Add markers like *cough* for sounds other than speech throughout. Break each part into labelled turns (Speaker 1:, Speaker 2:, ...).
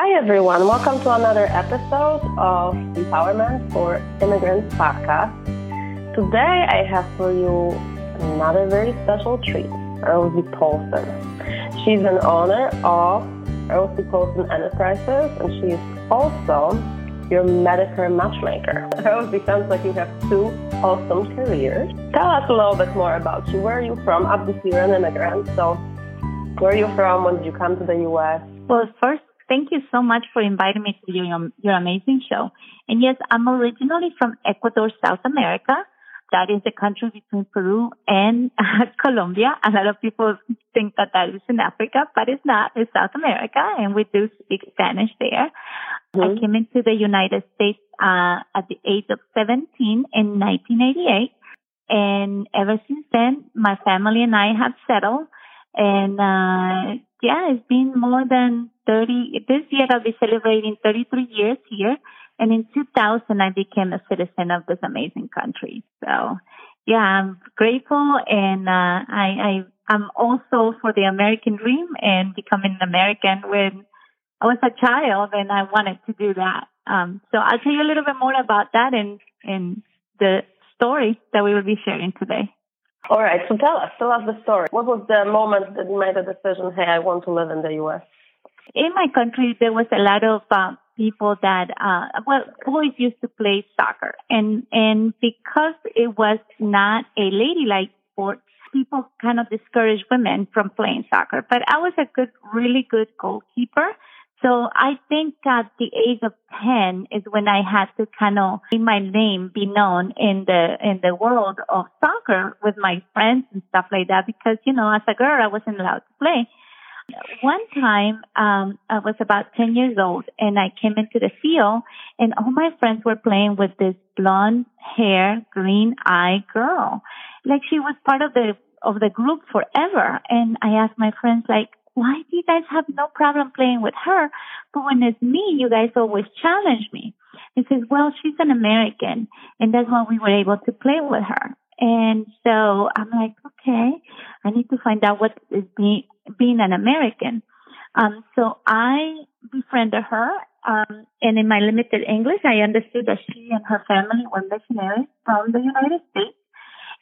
Speaker 1: Hi, everyone. Welcome to another episode of Empowerment for Immigrants podcast. Today, I have for you another very special treat, Rosie Paulson. She's an owner of Rosie Paulson Enterprises, and she is also your Medicare matchmaker. Rosie, sounds like you have two awesome careers. Tell us a little bit more about you. Where are you from? Obviously, you're an immigrant, so where are you from? When did you come to the U.S.?
Speaker 2: Well, first, thank you so much for inviting me to your, your amazing show. And yes, I'm originally from Ecuador, South America. That is the country between Peru and uh, *laughs* Colombia. A lot of people think that that is in Africa, but it's not. It's South America, and we do speak Spanish there. Mm-hmm. I came into the United States uh, at the age of 17 in 1988. And ever since then, my family and I have settled. And uh, yeah, it's been more than 30, this year I'll be celebrating 33 years here. And in 2000, I became a citizen of this amazing country. So yeah, I'm grateful and, uh, I, I, I'm also for the American dream and becoming an American when I was a child and I wanted to do that. Um, so I'll tell you a little bit more about that in, in the story that we will be sharing today.
Speaker 1: All right. So tell us, tell us the story. What was the moment that you made a decision? Hey, I want to live in the U.S.
Speaker 2: In my country, there was a lot of uh, people that, uh, well, boys used to play soccer, and and because it was not a ladylike sport, people kind of discouraged women from playing soccer. But I was a good, really good goalkeeper. So I think at the age of 10 is when I had to kind of make my name be known in the, in the world of soccer with my friends and stuff like that because, you know, as a girl, I wasn't allowed to play. One time, um, I was about 10 years old and I came into the field and all my friends were playing with this blonde hair, green eye girl. Like she was part of the, of the group forever. And I asked my friends like, why do you guys have no problem playing with her? But when it's me, you guys always challenge me. He says, well, she's an American and that's why we were able to play with her. And so I'm like, okay, I need to find out what is being, being an American. Um, so I befriended her. Um, and in my limited English, I understood that she and her family were missionaries from the United States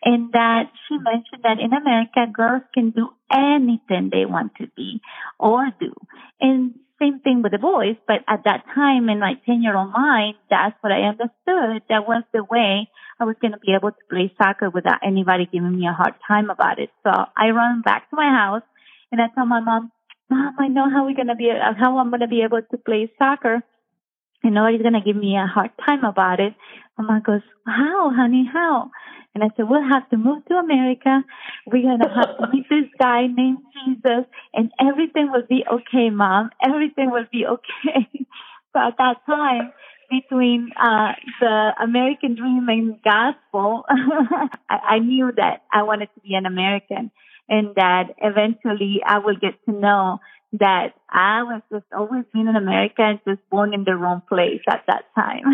Speaker 2: and that she mentioned that in America, girls can do anything they want to be or do. And same thing with the boys, but at that time in my 10 year old mind, that's what I understood. That was the way I was going to be able to play soccer without anybody giving me a hard time about it. So I run back to my house and I tell my mom, Mom, I know how we're going to be, how I'm going to be able to play soccer and nobody's going to give me a hard time about it. Mom goes, how, honey, how? And I said, we'll have to move to America. We're going *laughs* to have to meet this guy named Jesus and everything will be okay, mom. Everything will be okay. *laughs* so at that time, between uh, the American dream and gospel, *laughs* I, I knew that I wanted to be an American and that eventually I will get to know that I was just always been in America and just born in the wrong place at that time.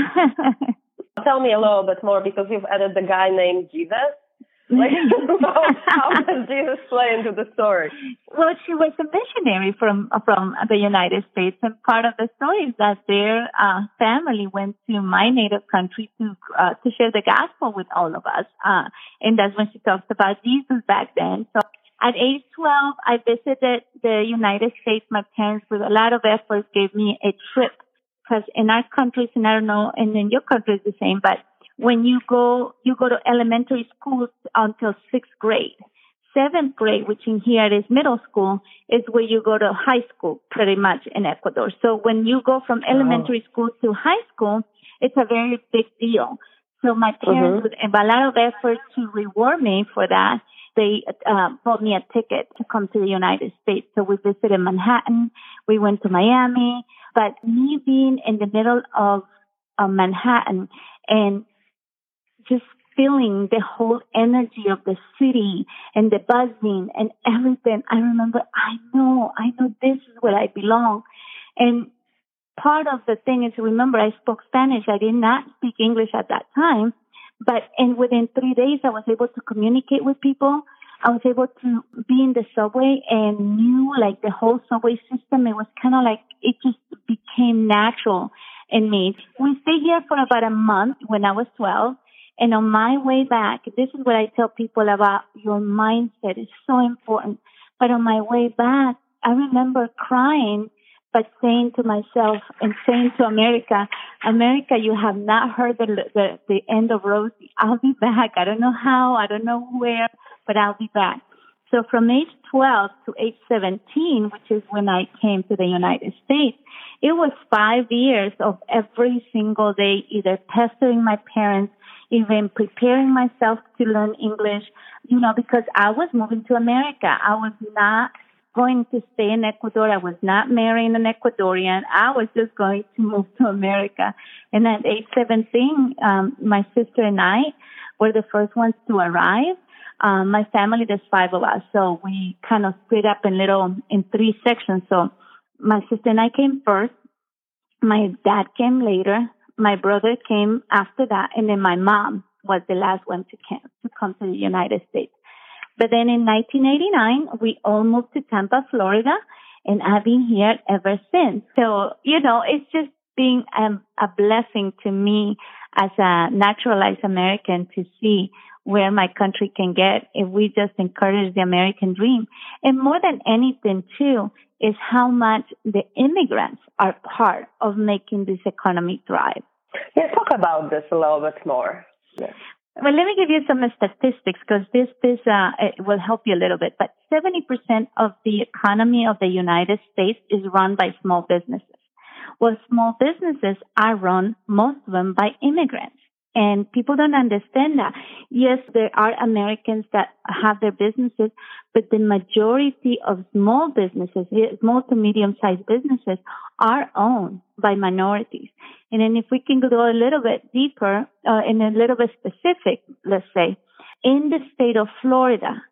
Speaker 1: Tell me a little bit more because you've added the guy named Jesus. Like, *laughs* *laughs* how does Jesus play into the story?
Speaker 2: Well, she was a missionary from from the United States, and part of the story is that their uh, family went to my native country to uh, to share the gospel with all of us, uh, and that's when she talks about Jesus back then. So at age 12, I visited the United States. My parents, with a lot of effort, gave me a trip because in our countries, and I don't know, and in your country it's the same, but when you go, you go to elementary school until sixth grade. Seventh grade, which in here is middle school, is where you go to high school pretty much in Ecuador. So when you go from elementary oh. school to high school, it's a very big deal. So my parents, mm-hmm. with a lot of effort to reward me for that, they uh, bought me a ticket to come to the United States. So we visited Manhattan. We went to Miami. But me being in the middle of uh, Manhattan and just feeling the whole energy of the city and the buzzing and everything, I remember, I know, I know this is where I belong. And part of the thing is, remember, I spoke Spanish. I did not speak English at that time. But, and within three days, I was able to communicate with people. I was able to be in the subway and knew like the whole subway system. It was kind of like, it just became natural in me. We stayed here for about a month when I was 12. And on my way back, this is what I tell people about your mindset is so important. But on my way back, I remember crying, but saying to myself and saying to America, America, you have not heard the, the, the end of Rosie. I'll be back. I don't know how. I don't know where, but I'll be back. So from age 12 to age 17, which is when I came to the United States, it was five years of every single day either pestering my parents, even preparing myself to learn English, you know, because I was moving to America. I was not going to stay in Ecuador. I was not marrying an Ecuadorian. I was just going to move to America. And at age 17, um, my sister and I were the first ones to arrive. Um, my family, there's five of us, so we kind of split up in little, in three sections. So my sister and I came first. My dad came later. My brother came after that, and then my mom was the last one to come to come to the United States. But then in 1989, we all moved to Tampa, Florida, and I've been here ever since. So you know, it's just been um, a blessing to me as a naturalized American to see where my country can get if we just encourage the American dream. And more than anything too is how much the immigrants are part of making this economy thrive.
Speaker 1: Yeah, talk about this a little bit more. Yeah.
Speaker 2: Well, let me give you some statistics because this this uh, it will help you a little bit. But 70% of the economy of the United States is run by small businesses. Well, small businesses are run, most of them, by immigrants. And people don't understand that. Yes, there are Americans that have their businesses, but the majority of small businesses, small to medium sized businesses are owned by minorities. And then if we can go a little bit deeper, uh, and a little bit specific, let's say, in the state of Florida,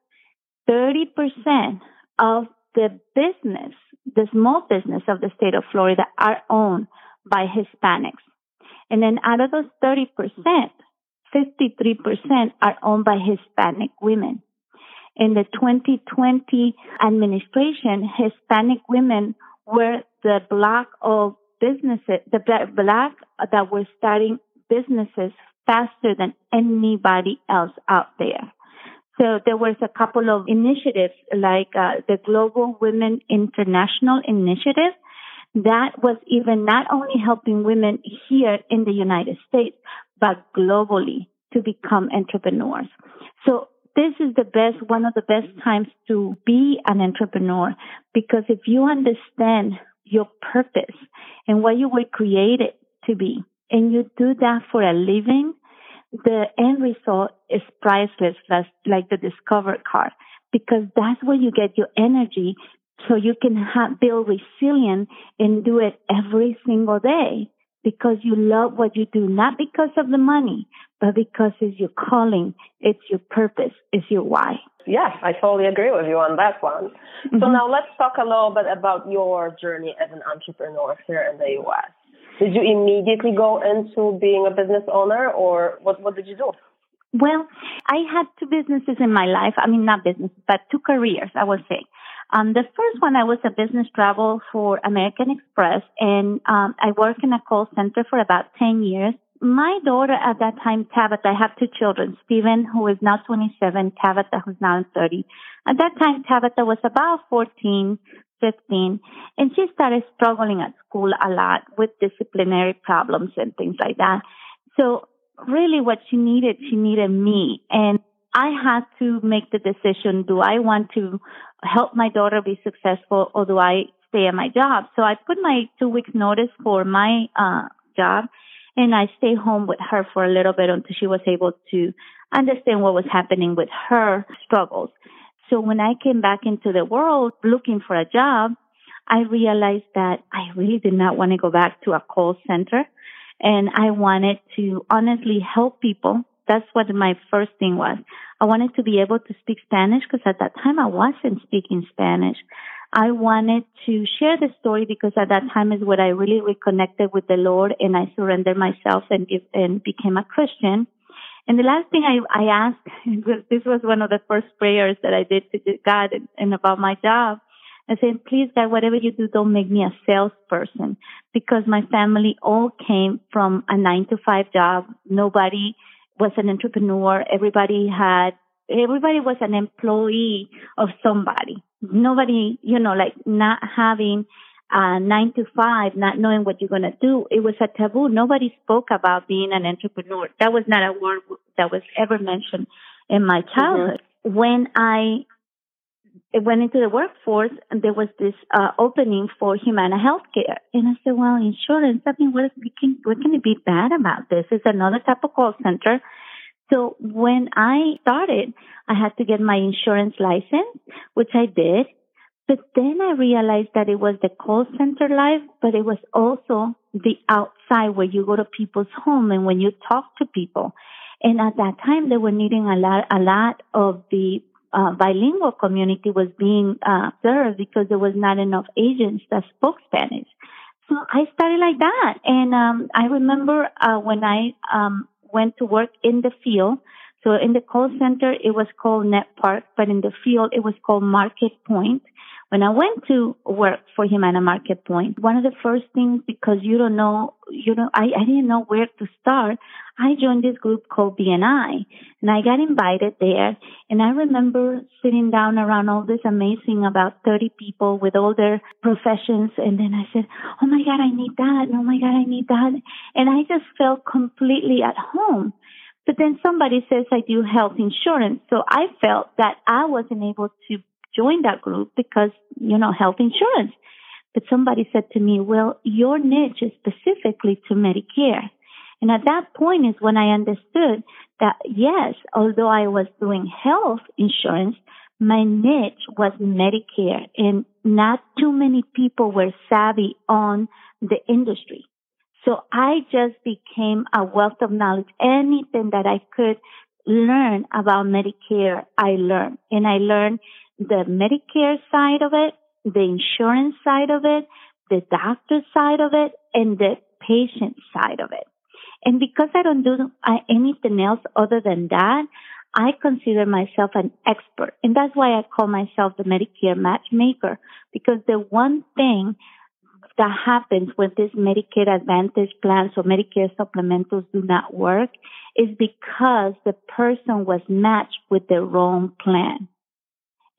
Speaker 2: 30% of the business, the small business of the state of Florida are owned by Hispanics. And then out of those 30%, 53% are owned by Hispanic women. In the 2020 administration, Hispanic women were the block of businesses, the black that were starting businesses faster than anybody else out there. So there was a couple of initiatives like uh, the Global Women International Initiative that was even not only helping women here in the United States, but globally to become entrepreneurs. So this is the best, one of the best times to be an entrepreneur because if you understand your purpose and what you were created to be, and you do that for a living, the end result is priceless, that's like the Discover card, because that's where you get your energy so you can ha- build resilience and do it every single day because you love what you do, not because of the money, but because it's your calling, it's your purpose, it's your why.
Speaker 1: Yes, I totally agree with you on that one. Mm-hmm. So now let's talk a little bit about your journey as an entrepreneur here in the US. Did you immediately go into being a business owner or what, what did you do?
Speaker 2: Well, I had two businesses in my life. I mean, not business, but two careers, I would say. Um, the first one, I was a business travel for American Express, and um, I worked in a call center for about 10 years. My daughter at that time, Tabitha, I have two children, Stephen, who is now 27, Tabitha, who's now 30. At that time, Tabitha was about 14, 15, and she started struggling at school a lot with disciplinary problems and things like that. So really what she needed, she needed me. And I had to make the decision, do I want to help my daughter be successful or do I stay at my job? So I put my two weeks notice for my uh, job and I stayed home with her for a little bit until she was able to understand what was happening with her struggles. So when I came back into the world looking for a job, I realized that I really did not want to go back to a call center and I wanted to honestly help people that's what my first thing was. I wanted to be able to speak Spanish because at that time I wasn't speaking Spanish. I wanted to share the story because at that time is when I really reconnected with the Lord and I surrendered myself and and became a Christian. And the last thing I, I asked, *laughs* this was one of the first prayers that I did to God and, and about my job. I said, please God, whatever you do, don't make me a salesperson because my family all came from a nine to five job. Nobody was an entrepreneur. Everybody had, everybody was an employee of somebody. Nobody, you know, like not having uh, nine to five, not knowing what you're going to do. It was a taboo. Nobody spoke about being an entrepreneur. That was not a word that was ever mentioned in my childhood. Mm-hmm. When I went into the workforce, and there was this uh, opening for Humana Healthcare. And I said, well, insurance, I mean, what, can, what can it be bad about this? It's another type of call center. So when I started, I had to get my insurance license, which I did. But then I realized that it was the call center life, but it was also the outside where you go to people's home and when you talk to people. And at that time, they were needing a lot, a lot of the uh, bilingual community was being uh, served because there was not enough agents that spoke Spanish. So I started like that. And um, I remember uh, when I um, went to work in the field, so in the call center, it was called Net Park, but in the field, it was called Market Point. When I went to work for Humana Market Point, one of the first things, because you don't know, you know, I, I didn't know where to start. I joined this group called BNI and I got invited there. And I remember sitting down around all this amazing about 30 people with all their professions. And then I said, Oh my God, I need that. And Oh my God, I need that. And I just felt completely at home. But then somebody says I do health insurance. So I felt that I wasn't able to join that group because, you know, health insurance. But somebody said to me, well, your niche is specifically to Medicare. And at that point is when I understood that yes, although I was doing health insurance, my niche was Medicare and not too many people were savvy on the industry. So I just became a wealth of knowledge. Anything that I could learn about Medicare, I learned. And I learned the Medicare side of it, the insurance side of it, the doctor side of it, and the patient side of it. And because I don't do anything else other than that, I consider myself an expert. And that's why I call myself the Medicare matchmaker, because the one thing that happens when these Medicare Advantage plans or Medicare supplementals do not work is because the person was matched with the wrong plan.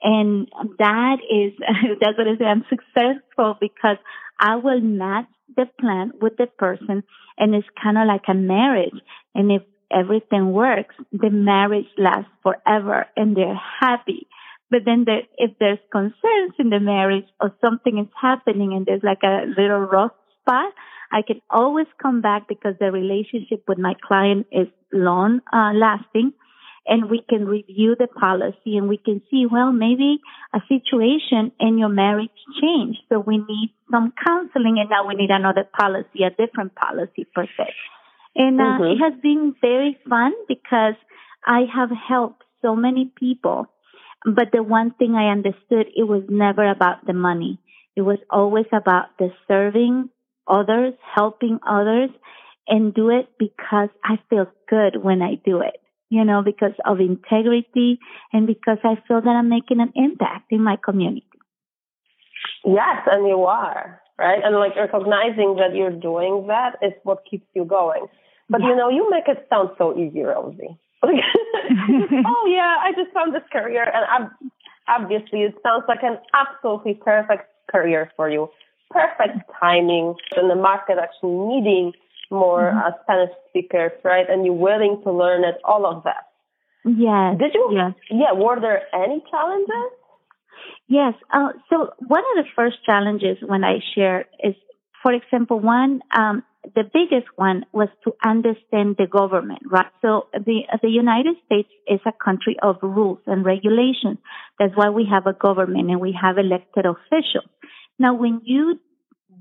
Speaker 2: And that is, *laughs* that's what I say. I'm successful because I will match the plan with the person and it's kind of like a marriage. And if everything works, the marriage lasts forever and they're happy. But then there, if there's concerns in the marriage or something is happening and there's like a little rough spot, I can always come back because the relationship with my client is long uh, lasting and we can review the policy and we can see, well, maybe a situation in your marriage changed. So we need some counseling and now we need another policy, a different policy per se. And uh, mm-hmm. it has been very fun because I have helped so many people. But the one thing I understood, it was never about the money. It was always about the serving others, helping others, and do it because I feel good when I do it you know, because of integrity and because I feel that I'm making an impact in my community.
Speaker 1: Yes, and you are, right? And like recognizing that you're doing that is what keeps you going. But yeah. you know, you make it sound so easy, Rosie. *laughs* *laughs* Oh yeah, I just found this career, and obviously it sounds like an absolutely perfect career for you. Perfect timing, and the market actually needing more mm-hmm. uh, Spanish speakers, right? And you're willing to learn it, all of that.
Speaker 2: Yeah.
Speaker 1: Did you?
Speaker 2: Yes.
Speaker 1: Yeah. Were there any challenges?
Speaker 2: Yes. Uh, so one of the first challenges when I share is, for example, one, um, the biggest one was to understand the government, right? So the, the United States is a country of rules and regulations. That's why we have a government and we have elected officials. Now, when you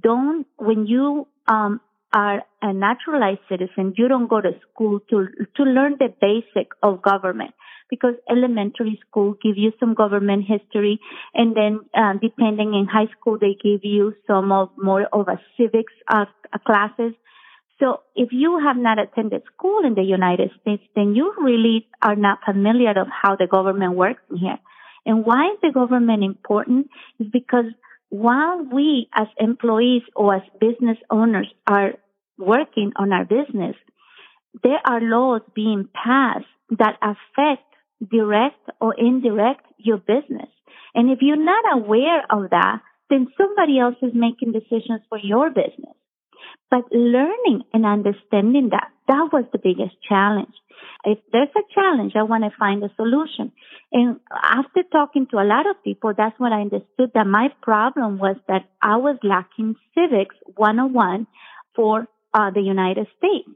Speaker 2: don't, when you, um, are a naturalized citizen, you don't go to school to to learn the basic of government because elementary school give you some government history, and then uh, depending in high school they give you some of more of a civics uh, classes. So if you have not attended school in the United States, then you really are not familiar of how the government works here. And why is the government important? Is because while we as employees or as business owners are working on our business, there are laws being passed that affect direct or indirect your business. And if you're not aware of that, then somebody else is making decisions for your business. But learning and understanding that, that was the biggest challenge. If there's a challenge, I want to find a solution. And after talking to a lot of people, that's when I understood that my problem was that I was lacking civics 101 for uh, the United States.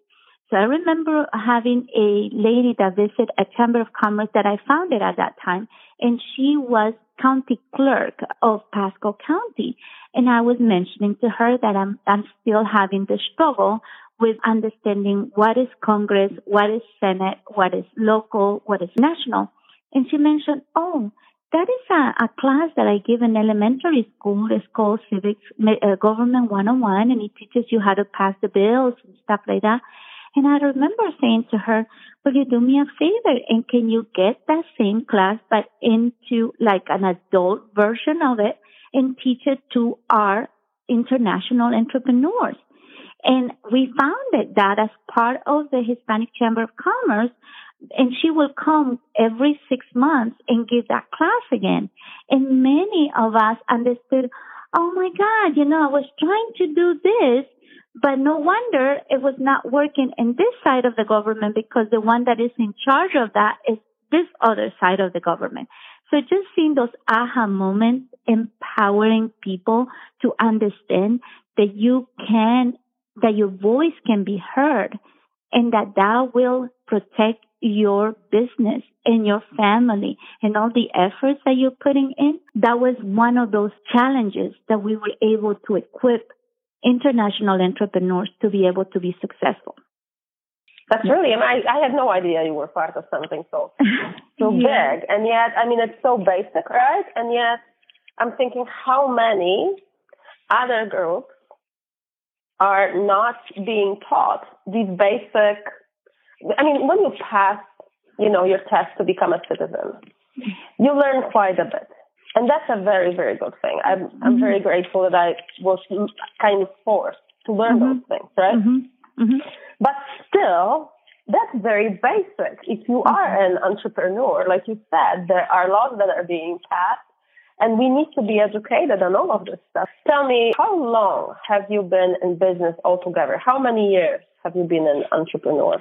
Speaker 2: So I remember having a lady that visited a chamber of commerce that I founded at that time, and she was county clerk of Pasco County. And I was mentioning to her that I'm, I'm still having the struggle with understanding what is Congress, what is Senate, what is local, what is national. And she mentioned, oh, that is a, a class that I give in elementary school. It's called Civics uh, Government 101, and it teaches you how to pass the bills and stuff like that. And I remember saying to her, will you do me a favor and can you get that same class but into like an adult version of it and teach it to our international entrepreneurs? And we founded that as part of the Hispanic Chamber of Commerce. And she will come every six months and give that class again. And many of us understood, oh my God, you know, I was trying to do this but no wonder it was not working in this side of the government because the one that is in charge of that is this other side of the government. So just seeing those aha moments, empowering people to understand that you can, that your voice can be heard and that that will protect your business and your family and all the efforts that you're putting in. That was one of those challenges that we were able to equip international entrepreneurs to be able to be successful.
Speaker 1: That's really, I, mean, I, I had no idea you were part of something so *laughs* so yeah. big, and yet, I mean, it's so basic, right? And yet, I'm thinking how many other groups are not being taught these basic. I mean, when you pass, you know, your test to become a citizen, you learn quite a bit and that's a very very good thing. I'm I'm mm-hmm. very grateful that I was kind of forced to learn mm-hmm. those things, right? Mm-hmm. mm-hmm. But still, that's very basic. If you are mm-hmm. an entrepreneur, like you said, there are laws that are being passed, and we need to be educated on all of this stuff. Tell me, how long have you been in business altogether? How many years have you been an entrepreneur?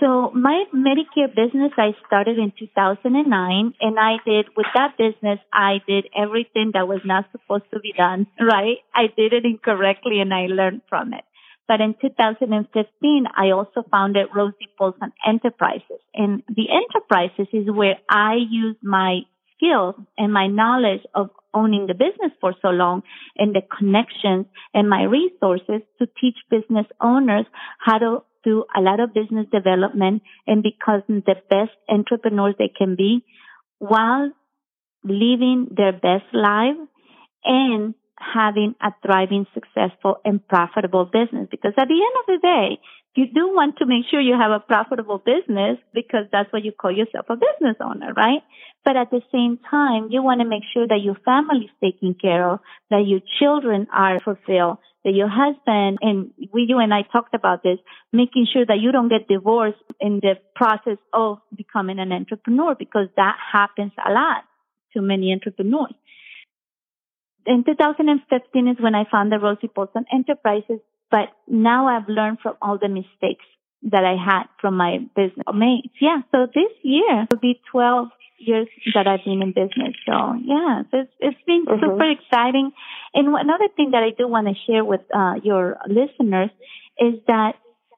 Speaker 2: So my Medicare business, I started in 2009 and I did, with that business, I did everything that was not supposed to be done, *laughs* right? I did it incorrectly and I learned from it. But in 2015, I also founded Rosie Paulson Enterprises and the enterprises is where I use my skills and my knowledge of owning the business for so long and the connections and my resources to teach business owners how to a lot of business development and become the best entrepreneurs they can be while living their best life and having a thriving, successful, and profitable business. Because at the end of the day, you do want to make sure you have a profitable business because that's what you call yourself a business owner, right? But at the same time, you want to make sure that your family is taken care of, that your children are fulfilled, that your husband and we, you and I talked about this, making sure that you don't get divorced in the process of becoming an entrepreneur because that happens a lot to many entrepreneurs. In 2015 is when I found the Rosie Paulson Enterprises, but now I've learned from all the mistakes that I had from my business mates. Yeah. So this year will be 12 years that I've been in business. So yeah, so it's, it's been mm-hmm. super exciting. And another thing that I do want to share with uh, your listeners is that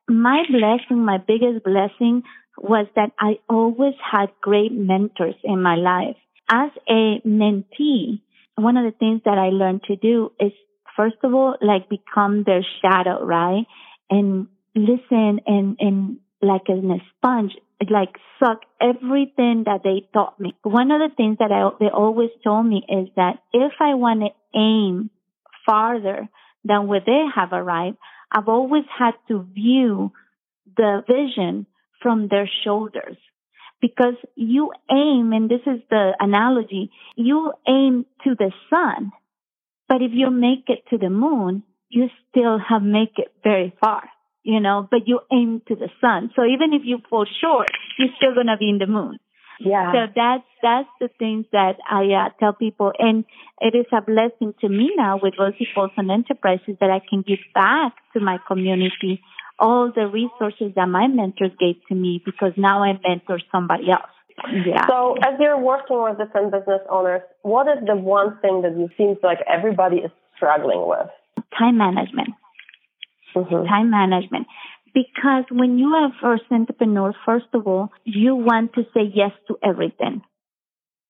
Speaker 2: my blessing, my biggest blessing was that I always had great mentors in my life. As a mentee, one of the things that I learned to do is first of all, like become their shadow, right? And listen and, and like in a sponge like suck everything that they taught me. One of the things that I, they always told me is that if I want to aim farther than where they have arrived, I've always had to view the vision from their shoulders because you aim, and this is the analogy, you aim to the sun, but if you make it to the moon, you still have make it very far, you know, but you aim to the sun. So even if you fall short, you're still going to be in the moon.
Speaker 1: Yeah.
Speaker 2: So that's that's the things that I uh, tell people, and it is a blessing to me now with Rosie Paulson Enterprises that I can give back to my community all the resources that my mentors gave to me because now I mentor somebody else. Yeah.
Speaker 1: So as you're working with different business owners, what is the one thing that you seems like everybody is struggling with?
Speaker 2: Time management.
Speaker 1: Mm-hmm.
Speaker 2: Time management. Because when you are first entrepreneur, first of all, you want to say yes to everything.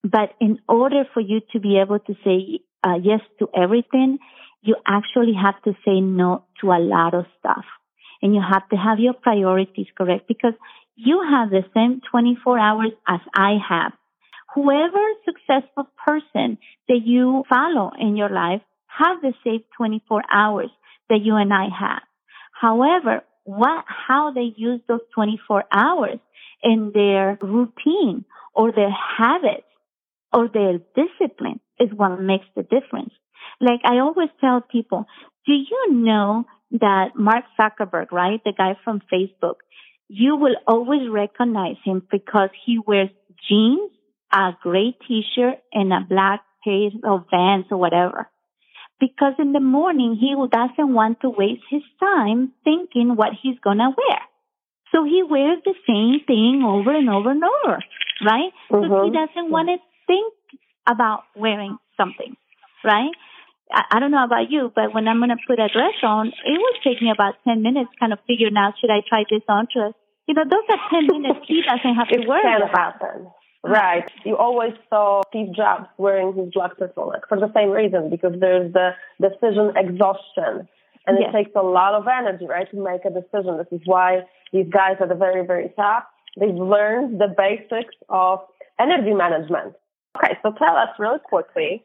Speaker 2: But in order for you to be able to say uh, yes to everything, you actually have to say no to a lot of stuff. And you have to have your priorities correct because you have the same 24 hours as I have. Whoever successful person that you follow in your life have the same 24 hours that you and I have. However, what, how they use those 24 hours in their routine or their habits or their discipline is what makes the difference. Like I always tell people, do you know that Mark Zuckerberg, right? The guy from Facebook, you will always recognize him because he wears jeans, a gray t-shirt and a black pair of Vans or whatever. Because in the morning, he doesn't want to waste his time thinking what he's gonna wear. So he wears the same thing over and over and over, right?
Speaker 1: Mm-hmm.
Speaker 2: he doesn't want to think about wearing something, right? I, I don't know about you, but when I'm going to put a dress on, it will take me about 10 minutes kind of figuring out, should I try this on dress? You know, those are 10 minutes he doesn't have to worry about.
Speaker 1: happen. Mm-hmm. Right. You always saw Steve Jobs wearing his black turtleneck for the same reason, because there's the decision exhaustion. And
Speaker 2: Yes.
Speaker 1: it takes a lot of energy, right, to make a decision. This is why these guys at the very, very top, they've learned the basics of energy management. Okay, so tell us really quickly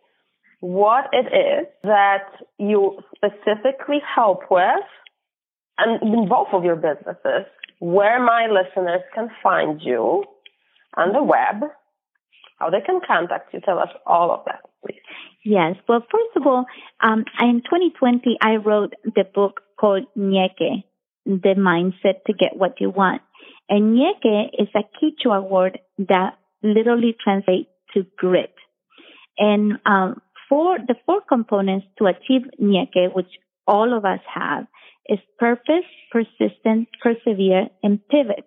Speaker 1: what it is that you specifically help with and in both of your businesses, where my listeners can find you on the web, how they can contact you. Tell us all of that, please.
Speaker 2: Yes. Well, first of all, um, in 2020, I wrote the book called Ñeque, The Mindset to Get What You Want. And Ñeque is a Quechua word that literally translates to grit. And um, for the four components to achieve Ñeque, which all of us have, is purpose, persistence, persevere, and pivot.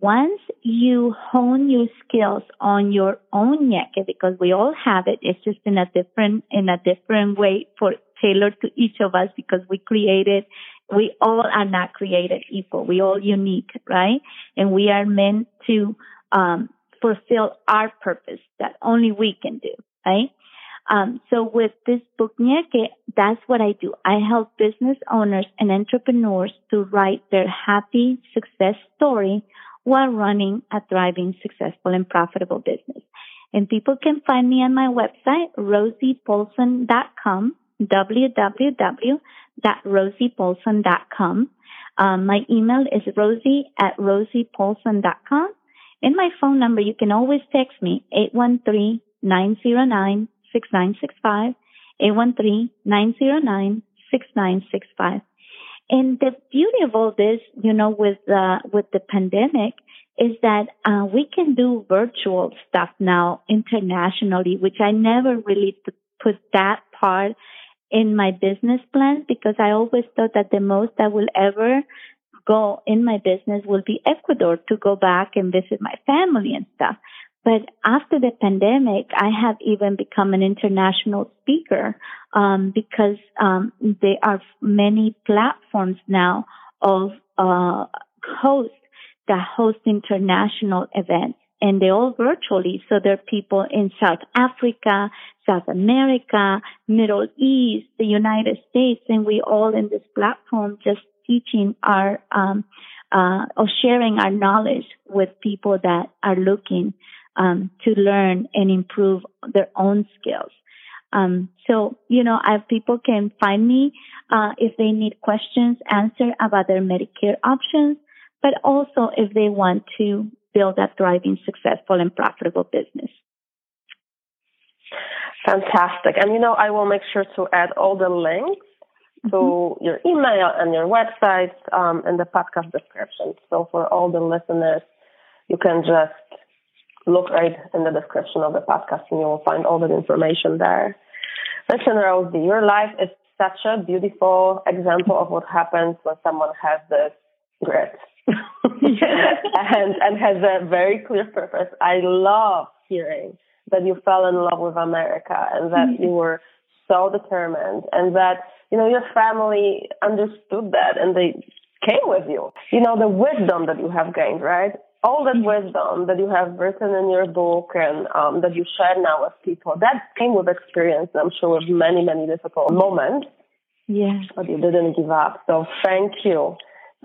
Speaker 2: Once you hone your skills on your own Ñeque, because we all have it, it's just in a different, in a different way for tailored to each of us because we created, we all are not created equal. We all unique, right? And we are meant to, um, fulfill our purpose that only we can do, right? Um, so with this book, Ñeque, that's what I do. I help business owners and entrepreneurs to write their happy success story while running a thriving, successful, and profitable business. And people can find me on my website, rosiepaulson.com, www.rosiepaulson.com. Um, my email is rosie at rosiepaulson.com. And my phone number, you can always text me, 813-909-6965, 813-909-6965. And the beauty of all this, you know, with uh, with the pandemic, is that uh, we can do virtual stuff now internationally, which I never really put that part in my business plan because I always thought that the most I will ever go in my business will be Ecuador to go back and visit my family and stuff. But after the pandemic, I have even become an international speaker um, because um, there are many platforms now of uh, hosts that host international events, and they're all virtually. So there are people in South Africa, South America, Middle East, the United States, and we all in this platform just teaching our um, uh, or sharing our knowledge with people that are looking um, to learn and improve their own skills. Um, so, you know, I, people can find me uh, if they need questions answered about their Medicare options, but also if they want to build a thriving, successful, and profitable business.
Speaker 1: Fantastic. And you know, I will make sure to add all the links to mm-hmm. your email and your website um, in the podcast description. So for all the listeners, you can just look right in the description of the podcast and you will find all that information there. Listen, Rosie, your life is such a beautiful example of what happens when someone has this grit *laughs* *laughs* and and has a very clear purpose. I love hearing that you fell in love with America and that mm-hmm. you were so determined and that you know your family understood that and they came with you. You know the wisdom that you have gained, right? All that wisdom that you have written in your book and um, that you share now with people, that came with experience, I'm sure, with many, many difficult moments.
Speaker 2: Yeah.
Speaker 1: But you didn't give up. So thank you.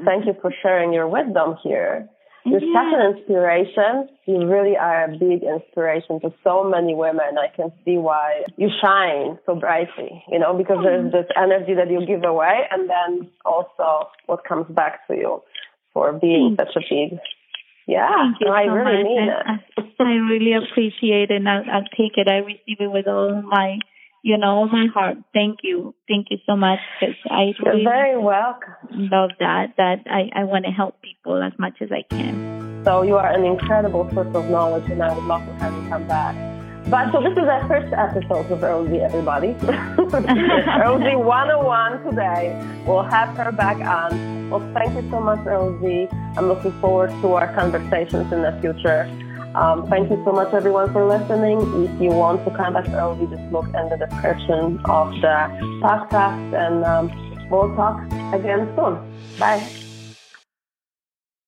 Speaker 1: Thank you for sharing your wisdom here. You're yeah. such an inspiration. You really are a big inspiration to so many women. I can see why you shine so brightly, you know, because there's this energy that you give away and then also what comes back to you for being such a big yeah,
Speaker 2: Thank you
Speaker 1: I
Speaker 2: so
Speaker 1: really
Speaker 2: much.
Speaker 1: mean
Speaker 2: it. I, I really appreciate it, and I'll, I'll take it. I receive it with all my, you know, all my heart. Thank you, thank you so much. Because I
Speaker 1: really You're very welcome.
Speaker 2: Love that. That I I want to help people as much as I can.
Speaker 1: So you are an incredible source of knowledge, and I would love to have you come back. But so this is our first episode of Rosie, everybody. *laughs* Rosie 101 today. We'll have her back on. Well, thank you so much, Rosie. I'm looking forward to our conversations in the future. Um, thank you so much, everyone, for listening. If you want to contact Rosie, just look in the description of the podcast, and um, we'll talk again soon. Bye.